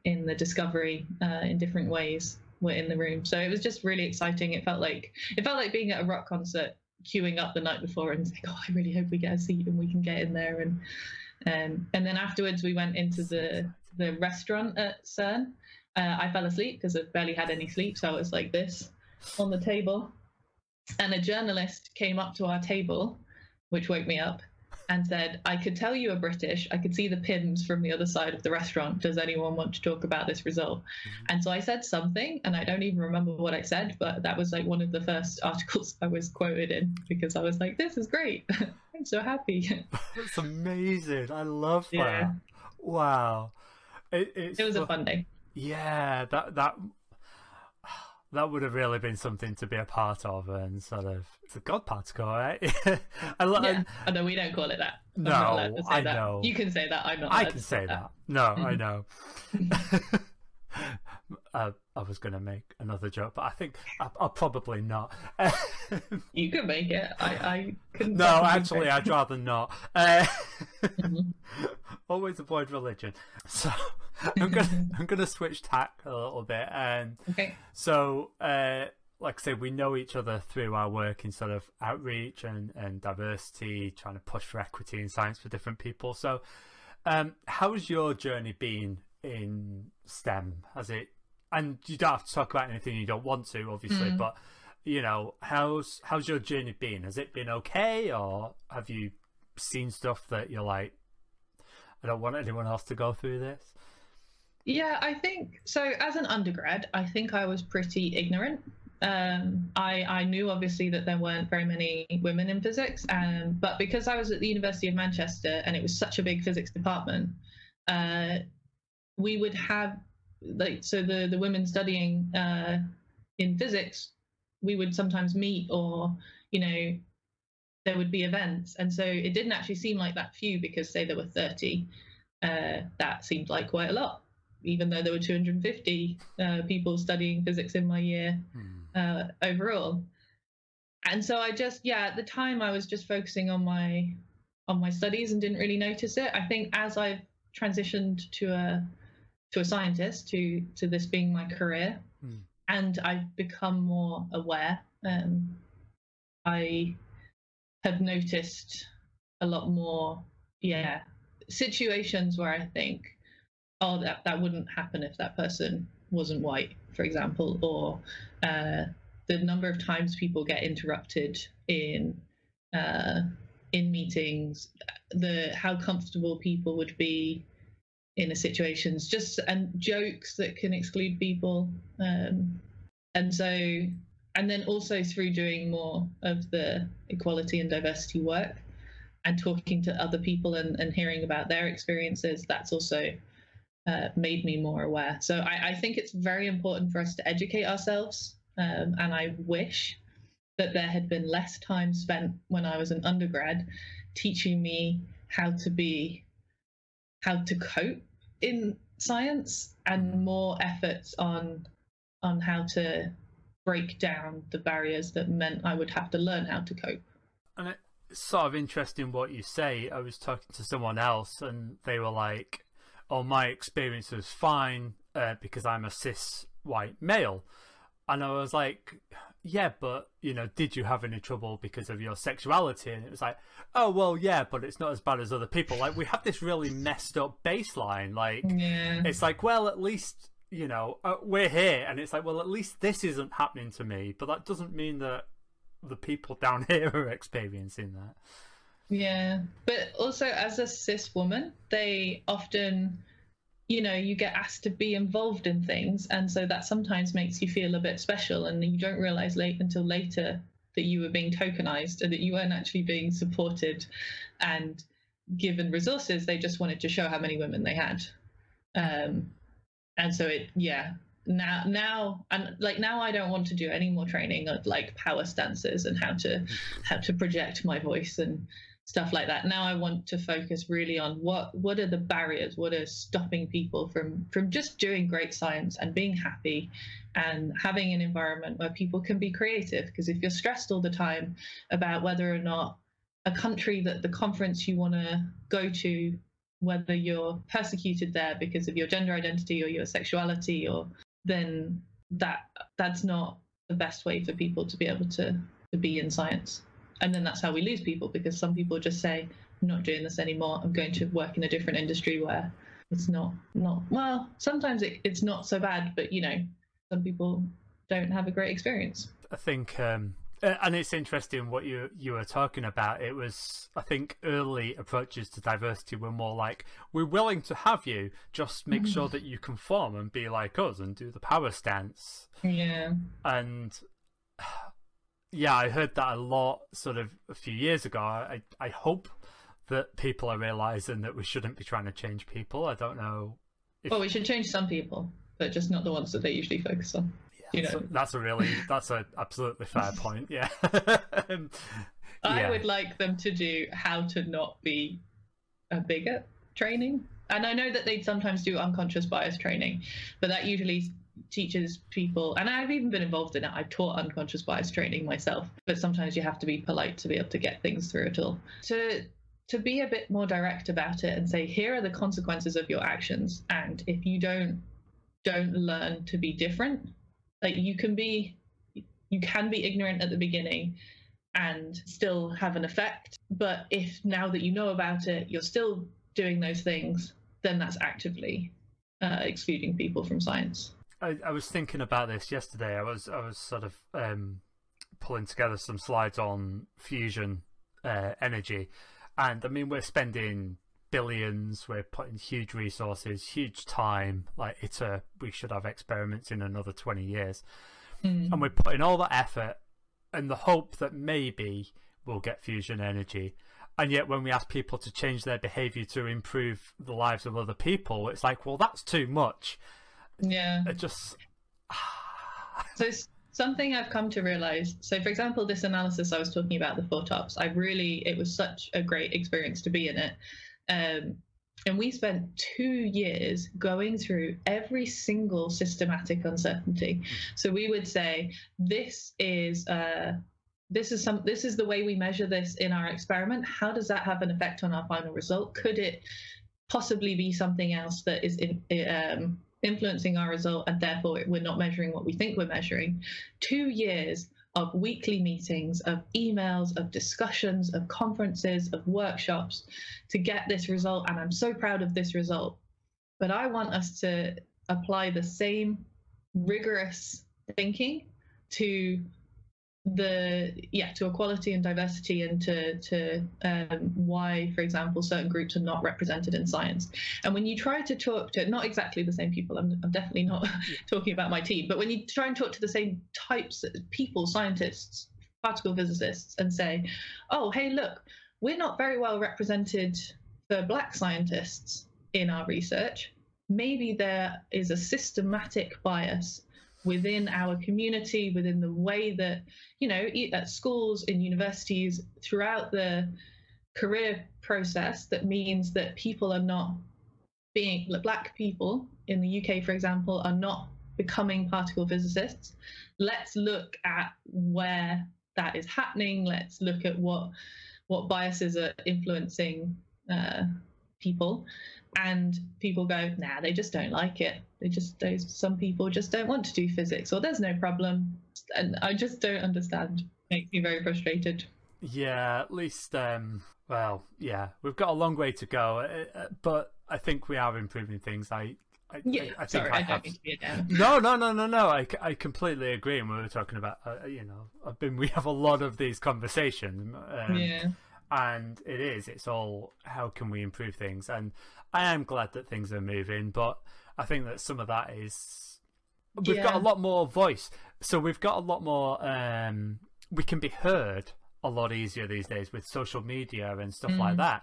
in the discovery uh, in different ways were in the room. So it was just really exciting. It felt like it felt like being at a rock concert, queuing up the night before and saying, "Oh, I really hope we get a seat and we can get in there." And um, and then afterwards, we went into the the restaurant at CERN. Uh, I fell asleep because I barely had any sleep, so I was like this on the table. And a journalist came up to our table, which woke me up, and said, I could tell you are British. I could see the Pimm's from the other side of the restaurant. Does anyone want to talk about this result? Mm-hmm. And so I said something, and I don't even remember what I said, but that was like one of the first articles I was quoted in because I was like, this is great. I'm so happy. That's amazing. I love that. Yeah. Wow. It, it was a fun day. Yeah, that that that would have really been something to be a part of and sort of it's a god particle right and, yeah. oh, no we don't call it that I'm no i that. know you can say that i'm not i can say that. that. no i know uh, I was going to make another joke, but I think I, will probably not. you can make it. I, I. No, actually, I'd rather not. Uh, mm-hmm. Always avoid religion. So I'm gonna I'm gonna switch tack a little bit. Um, okay. So, uh, like I say, we know each other through our work in sort of outreach and, and diversity, trying to push for equity in science for different people. So, um, how's your journey been in STEM? Has it? And you don't have to talk about anything you don't want to, obviously, mm. but you know, how's how's your journey been? Has it been okay, or have you seen stuff that you're like, I don't want anyone else to go through this? Yeah, I think so. As an undergrad, I think I was pretty ignorant. Um, I, I knew obviously that there weren't very many women in physics, um, but because I was at the University of Manchester and it was such a big physics department, uh, we would have like so the the women studying uh, in physics we would sometimes meet or you know there would be events. And so it didn't actually seem like that few because say there were 30 uh, that seemed like quite a lot even though there were 250 uh, people studying physics in my year mm. overall. And so i just yeah at the time i was just focusing on my on my studies and didn't really notice it. I think as i've transitioned to a to a scientist to to this being my career mm. and i've become more aware um, i have noticed a lot more yeah situations where i think oh that that wouldn't happen if that person wasn't white for example or uh, the number of times people get interrupted in uh, in meetings the how comfortable people would be in situations, just and jokes that can exclude people. Um, and so, and then also through doing more of the equality and diversity work and talking to other people and, and hearing about their experiences, that's also uh, made me more aware. So I, I, think it's very important for us to educate ourselves. Um, and I wish that there had been less time spent when I was an undergrad teaching me how to be, how to cope in science and more efforts on on how to break down the barriers that meant I would have to learn how to cope. And it's sort of interesting what you say. I was talking to someone else and they were like, "Oh, my experience was fine uh, because I'm a cis white male," and I was like, yeah, but you know, did you have any trouble because of your sexuality? And it was like, oh well, yeah, but it's not as bad as other people. Like we have this really messed up baseline. Like yeah. it's like, well, at least you know uh, we're here, and it's like, well, at least this isn't happening to me. But that doesn't mean that the people down here are experiencing that. Yeah, but also as a cis woman, they often you know you get asked to be involved in things and so that sometimes makes you feel a bit special and you don't realize late until later that you were being tokenized and that you weren't actually being supported and given resources. They just wanted to show how many women they had. Um, and so it yeah. Now now and like now i don't want to do any more training of like power stances and how to how to project my voice and stuff like that. Now I want to focus really on what what are the barriers, what are stopping people from from just doing great science and being happy and having an environment where people can be creative. Because if you're stressed all the time about whether or not a country that the conference you want to go to whether you're persecuted there because of your gender identity or your sexuality or then that that's not the best way for people to be able to to be in science and then that's how we lose people because some people just say i'm not doing this anymore i'm going to work in a different industry where it's not not well sometimes it, it's not so bad but you know some people don't have a great experience i think um and it's interesting what you you were talking about. It was, I think, early approaches to diversity were more like, "We're willing to have you, just make sure that you conform and be like us and do the power stance." Yeah. And yeah, I heard that a lot sort of a few years ago. I I hope that people are realizing that we shouldn't be trying to change people. I don't know. If... Well, we should change some people, but just not the ones that they usually focus on. you that's, know, a, that's a really that's an absolutely fair point. Yeah. um, I yeah. would like them to do how to not be a bigot training. And I know that they'd sometimes do unconscious bias training, but that usually teaches people, and I've even been involved in it. I've taught unconscious bias training myself, but sometimes you have to be polite to be able to get things through at all. To to be a bit more direct about it and say, here are the consequences of your actions, and if you don't don't learn to be different, like you can be you can be ignorant at the beginning and still have an effect. But if now that you know about it, you're still doing those things, then that's actively uh, excluding people from science. I, I was thinking about this yesterday. I was I was sort of um, pulling together some slides on fusion uh, energy, and I mean we're spending billions. We're putting huge resources, huge time. Like it's a we should have experiments in another twenty years, Mm. and we're putting all that effort and the hope that maybe we'll get fusion energy. And yet, when we ask people to change their behavior to improve the lives of other people, it's like, well, that's too much. Yeah. It just So something I've come to realize. So, for example, this analysis I was talking about the four tops. I really it was such a great experience to be in it. Um, and we spent two years going through every single systematic uncertainty. So we would say this is uh, this is some this is the way we measure this in our experiment. How does that have an effect on our final result? Could it possibly be something else that is in, um, influencing our result, and therefore we're not measuring what we think we're measuring? Two years of weekly meetings, of emails, of discussions, of conferences, of workshops to get this result. And I'm so proud of this result. But I want us to apply the same rigorous thinking to the yeah to equality and diversity and to to um, why for example certain groups are not represented in science. And when you try to talk to not exactly the same people i'm, I'm definitely not talking about my team but when you try and talk to the same types of people scientists particle physicists and say oh hey look we're not very well represented for black scientists in our research. Maybe there is a systematic bias within our community, within the way that, you know, at schools, in universities, throughout the career process, that means that people are not being, black people in the UK, for example, are not becoming particle physicists. Let's look at where that is happening. Let's look at what what biases are influencing uh, people and people go nah they just don't like it they just those some people just don't want to do physics or there's no problem and i just don't understand it makes me very frustrated Yeah, at least, um, well, yeah, we've got a long way to go, uh, uh, but I think we are improving things. I, I, yeah I, I think sorry I have. don't mean to be a No, no, no, no, no. I, I completely agree. And we were talking about, uh, you know, I've been, we have a lot of these conversations. Um, yeah and it is it's all how can we improve things and i am glad that things are moving but i think that some of that is we've got a lot more voice. So we've got a lot more um we can be heard a lot easier these days with social media and stuff like Mm. that.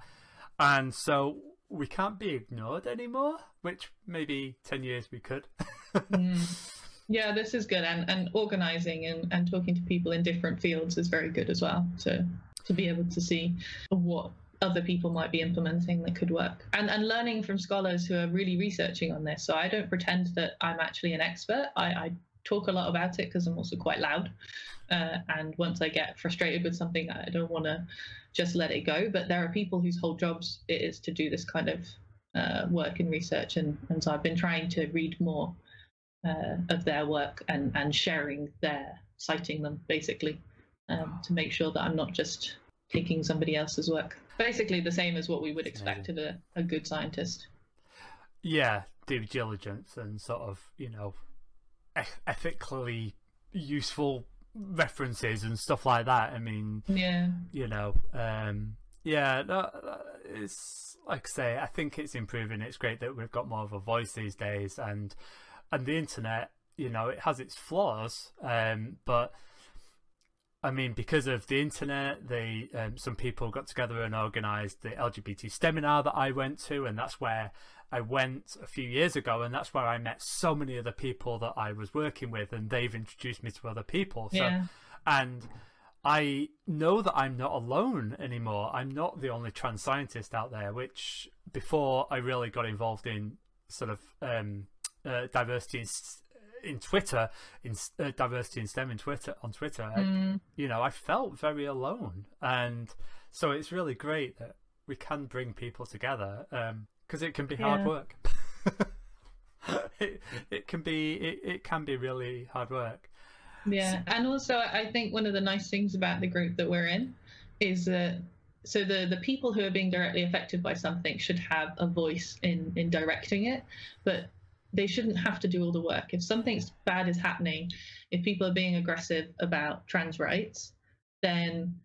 And so we can't be ignored anymore which maybe 10 years we could. Mm. yeah this is good. And and organizing and and talking to people in different fields is very good as well to to be able to see what other people might be implementing that could work. And and learning from scholars who are really researching on this. So i don't pretend that i'm actually an expert. I, I talk a lot about it because i'm also quite loud. Uh, and once i get frustrated with something i don't want to just let it go. But there are people whose whole jobs it is to do this kind of uh, work and research. And, and so i've been trying to read more uh, of their work and, and sharing their citing them basically um, to make sure that I'm not just taking somebody else's work. Basically, the same as what we would expect of a, a good scientist. yeah due diligence and sort of you know ethically useful references and stuff like that. I mean Yeah, you know um yeah no, uh, it's like i say i think it's improving. It's great that we've got more of a voice these days and and the internet you know it has its flaws um but I mean, because of the internet, they um, some people got together and organised the LGBT STEMinar that I went to, and that's where I went a few years ago, and that's where I met so many other people that I was working with, and they've introduced me to other people. So, Yeah. and I know that I'm not alone anymore. I'm not the only trans scientist out there. Which before I really got involved in sort of um, uh, diversity in, s- in Twitter, in uh, diversity in STEM in Twitter on Twitter, I- Mm, you know, I felt very alone, and so it's really great that we can bring people together because it can be hard Yeah. work. it, it can be it, it can be really hard work. yeah. And also, I think one of the nice things about the group that we're in is that so the the people who are being directly affected by something should have a voice in in directing it, but they shouldn't have to do all the work. If something bad is happening, if people are being aggressive about trans rights, then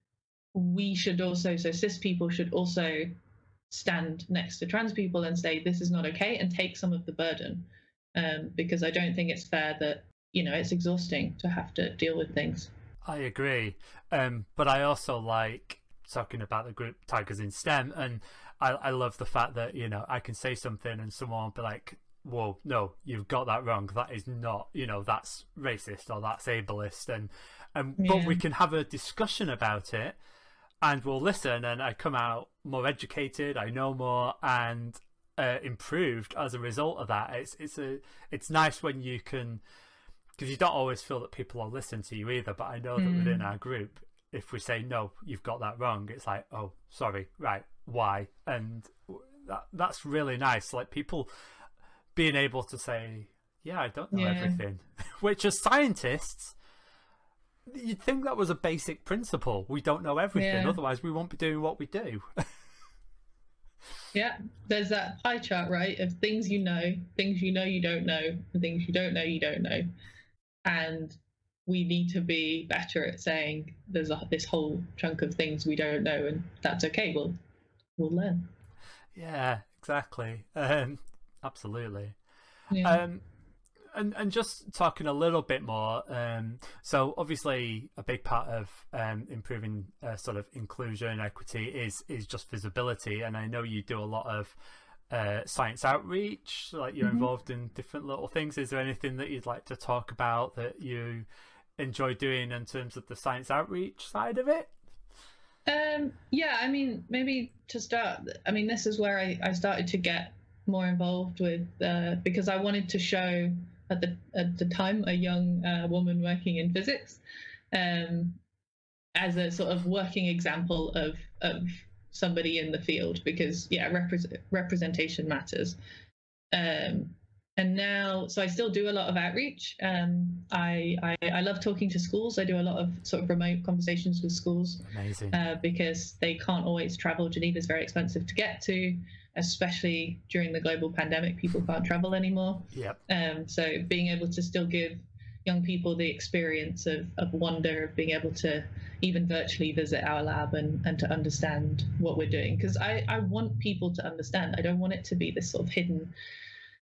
we should also so cis people should also stand next to trans people and say this is not okay and take some of the burden um, because I don't think it's fair that you know it's exhausting to have to deal with things. I agree, um, but I also like talking about the group Tigers in STEM, and I, I love the fact that you know I can say something and someone will be like, "Whoa, no, you've got that wrong. That is not, you know, that's racist or that's ableist," and and but we can have a discussion about it, and we'll listen, and I come out more educated, I know more, and uh, improved as a result of that. It's it's a it's nice when you can because you don't always feel that people are listening to you either. But I know that Mm. within our group, if we say no, you've got that wrong, it's like, oh, sorry, right, why? And that that's really nice. Like people being able to say, yeah, I don't know Yeah. everything, which as scientists. You'd think that was a basic principle. We don't know everything, Yeah. otherwise we won't be doing what we do. Yeah, there's that pie chart, right, of things you know, things you know you don't know, and things you don't know you don't know, and we need to be better at saying there's a, this whole chunk of things we don't know, and that's okay. We'll we'll learn. yeah, exactly. Um, absolutely. Yeah. Um, and and just talking a little bit more. Um, so obviously, a big part of um, improving uh, sort of inclusion and equity is is just visibility. And I know you do a lot of uh, science outreach. Like you're Mhm. involved in different little things. Is there anything that you'd like to talk about that you enjoy doing in terms of the science outreach side of it? Um, yeah, I mean, maybe to start, I mean, this is where I, I started to get more involved with uh, because I wanted to show at the at the time a young uh, woman working in physics um, as a sort of working example of of somebody in the field because yeah, repre- representation matters. Um, and now, so I still do a lot of outreach. Um, I, I I love talking to schools. I do a lot of sort of remote conversations with schools Amazing. uh, because they can't always travel. Geneva's very expensive to get to, especially during the global pandemic. People can't travel anymore. yep. Um, so being able to still give young people the experience of, of wonder, of being able to even virtually visit our lab and, and to understand what we're doing. Because I, I want people to understand. I don't want it to be this sort of hidden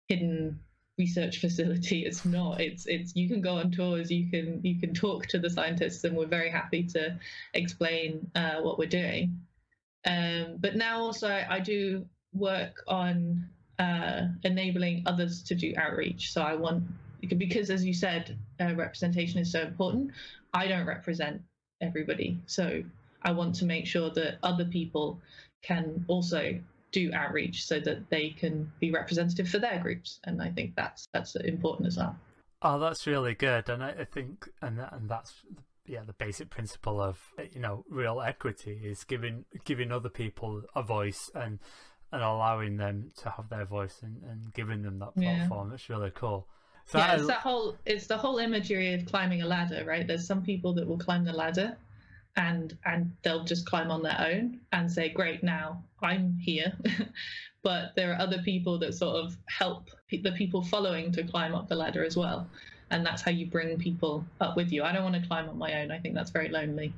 hidden research facility. It's not. It's it's you can go on tours, you can you can talk to the scientists, and we're very happy to explain uh, what we're doing. Um, but now also I do work on uh, enabling others to do outreach. So I want because as you said, uh, representation is so important. I don't represent everybody, so I want to make sure that other people can also do outreach so that they can be representative for their groups and i think that's that's important as well Oh, that's really good, and I, I think, and that, and that's yeah, the basic principle of you know real equity is giving giving other people a voice and and allowing them to have their voice and, and giving them that Yeah. platform. It's really cool. So yeah I- it's that whole it's the whole imagery of climbing a ladder right? There's some people that will climb the ladder and and they'll just climb on their own and say great now i'm here. But there are other people that sort of help the people following to climb up the ladder as well. And that's how you bring people up with you. I don't want to climb on my own. I think that's very lonely.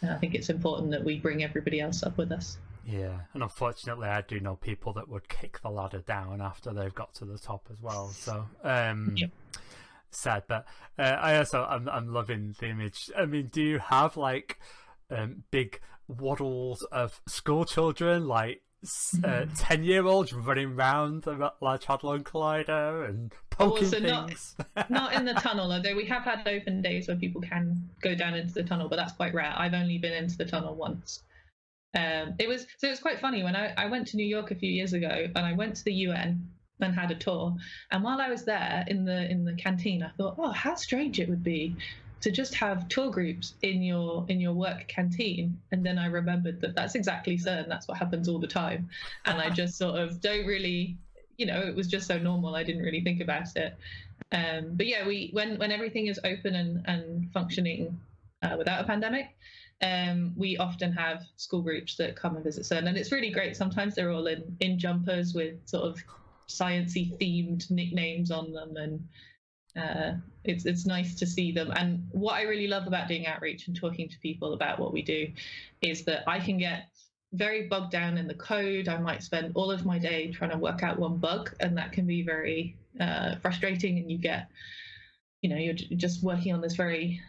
And i think it's important that we bring everybody else up with us yeah, and unfortunately, I do know people that would kick the ladder down after they've got to the top as well. So, um, Yep. sad. But uh, I also I'm I'm loving the image. I mean, do you have like um, big waddles of school children, like uh, ten year olds running around the Large Hadron Collider and poking Also things? not, not in the tunnel, although we have had open days where people can go down into the tunnel, but that's quite rare. I've only been into the tunnel once. Um, it was so it was quite funny when I, I went to New York a few years ago and I went to the UN and had a tour. And while I was there in the in the canteen, I thought, oh, how strange it would be to just have tour groups in your in your work canteen. And then I remembered that that's exactly CERN. That's what happens all the time. And I just sort of don't really, you know, it was just so normal. I didn't really think about it. Um, but yeah, we when when everything is open and and functioning uh, without a pandemic. Um, we often have school groups that come and visit CERN, and it's really great. Sometimes they're all in, in jumpers with sort of sciency themed nicknames on them, and uh, it's it's nice to see them. And what I really love about doing outreach and talking to people about what we do is that I can get very bogged down in the code. I might spend all of my day trying to work out one bug, and that can be very uh, frustrating. And you get, you know, you're just working on this very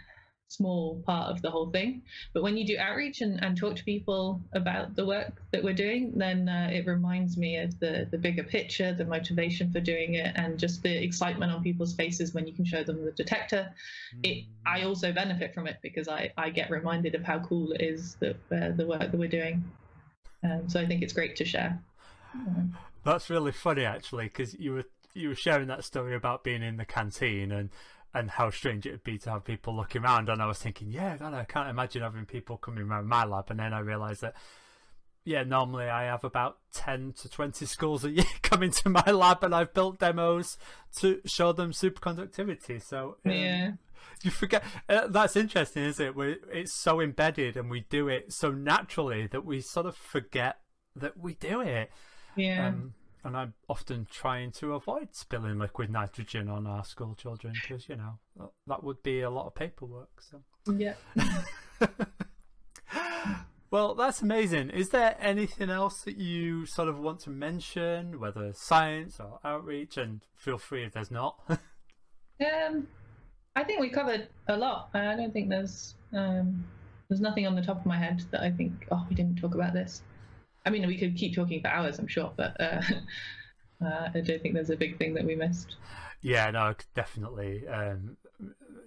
small part of the whole thing. But when you do outreach and, and talk to people about the work that we're doing, then uh, it reminds me of the, the bigger picture, the motivation for doing it, and just the excitement on people's faces when you can show them the detector. Mm. It, I also benefit from it because I, I get reminded of how cool it is that uh, the work that we're doing. Um, so I think it's great to share. That's really funny, actually, because you were you were sharing that story about being in the canteen and and how strange it would be to have people looking around. And I was thinking, yeah, God, I can't imagine having people coming around my lab. And then I realised that, yeah, normally I have about 10 to 20 schools a year coming to my lab, and I've built demos to show them superconductivity. So, um, yeah. You forget uh, that's interesting, isn't it? we it's so embedded and we do it so naturally that we sort of forget that we do it. Yeah. Um, and I'm often trying to avoid spilling liquid nitrogen on our school children because you know that would be a lot of paperwork. So yeah. well, that's amazing. Is there anything else that you sort of want to mention, whether science or outreach? And feel free if there's not. um, I think we covered a lot. I don't think there's um, there's nothing on the top of my head that I think oh we didn't talk about this. I mean, we could keep talking for hours, I'm sure, but uh, uh, I don't think there's a big thing that we missed. Yeah, no, definitely. Um,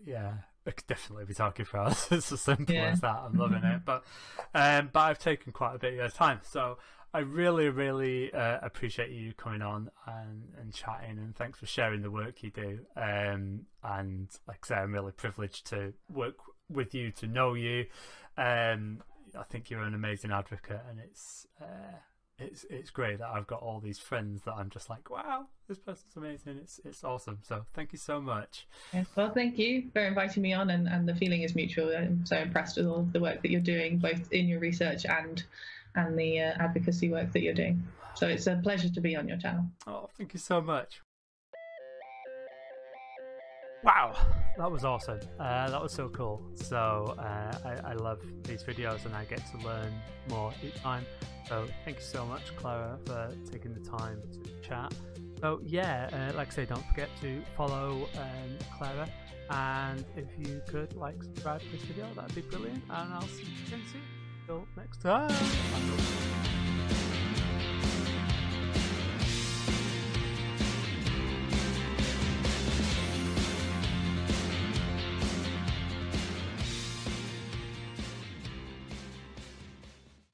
yeah, I could definitely be talking for hours. it's as simple yeah. as that. I'm loving it, but um, but I've taken quite a bit of your time, so I really, really uh, appreciate you coming on and, and chatting, and thanks for sharing the work you do. Um, and like I say, I'm really privileged to work with you, to know you. Um, I think you're an amazing advocate, and it's uh, it's it's great that I've got all these friends that I'm just like, wow, this person's amazing. It's it's awesome. So thank you so much. Yes, well, thank you for inviting me on, and, and the feeling is mutual. I'm so impressed with all the work that you're doing, both in your research and and the uh, advocacy work that you're doing. So it's a pleasure to be on your channel. Oh, thank you so much. Wow, that was awesome. Uh, that was so cool. So uh, I, I, love these videos and I get to learn more each time. So thank you so much, Clara, for taking the time to chat. So yeah, uh, like I say, don't forget to follow um, Clara. And if you could like subscribe to this video, that'd be brilliant. And I'll see you again soon. Till next time.